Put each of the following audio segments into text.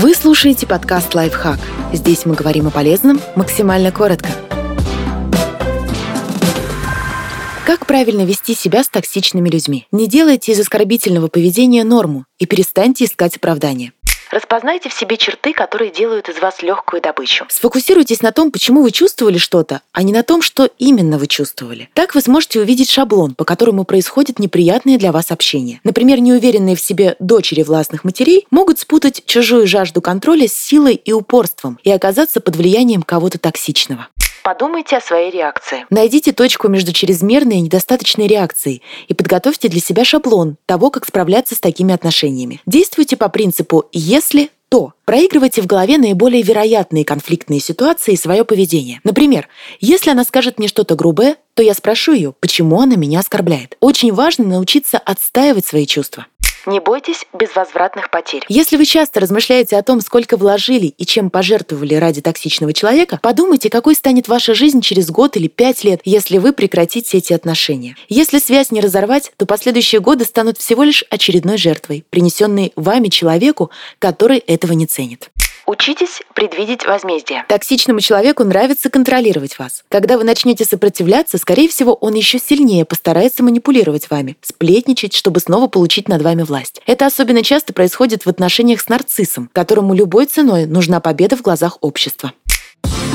Вы слушаете подкаст «Лайфхак». Здесь мы говорим о полезном максимально коротко. Как правильно вести себя с токсичными людьми? Не делайте из оскорбительного поведения норму и перестаньте искать оправдания. Распознайте в себе черты, которые делают из вас легкую добычу. Сфокусируйтесь на том, почему вы чувствовали что-то, а не на том, что именно вы чувствовали. Так вы сможете увидеть шаблон, по которому происходит неприятное для вас общение. Например, неуверенные в себе дочери властных матерей могут спутать чужую жажду контроля с силой и упорством и оказаться под влиянием кого-то токсичного. Подумайте о своей реакции. Найдите точку между чрезмерной и недостаточной реакцией и подготовьте для себя шаблон того, как справляться с такими отношениями. Действуйте по принципу «если то проигрывайте в голове наиболее вероятные конфликтные ситуации и свое поведение. Например, если она скажет мне что-то грубое, то я спрошу ее, почему она меня оскорбляет. Очень важно научиться отстаивать свои чувства. Не бойтесь безвозвратных потерь. Если вы часто размышляете о том, сколько вложили и чем пожертвовали ради токсичного человека, подумайте, какой станет ваша жизнь через год или пять лет, если вы прекратите эти отношения. Если связь не разорвать, то последующие годы станут всего лишь очередной жертвой, принесенной вами человеку, который этого не ценит. Учитесь предвидеть возмездие. Токсичному человеку нравится контролировать вас. Когда вы начнете сопротивляться, скорее всего, он еще сильнее постарается манипулировать вами, сплетничать, чтобы снова получить над вами власть. Это особенно часто происходит в отношениях с нарциссом, которому любой ценой нужна победа в глазах общества.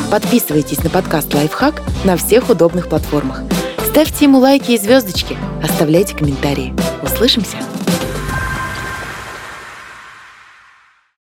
Подписывайтесь на подкаст «Лайфхак» на всех удобных платформах. Ставьте ему лайки и звездочки, оставляйте комментарии. Услышимся!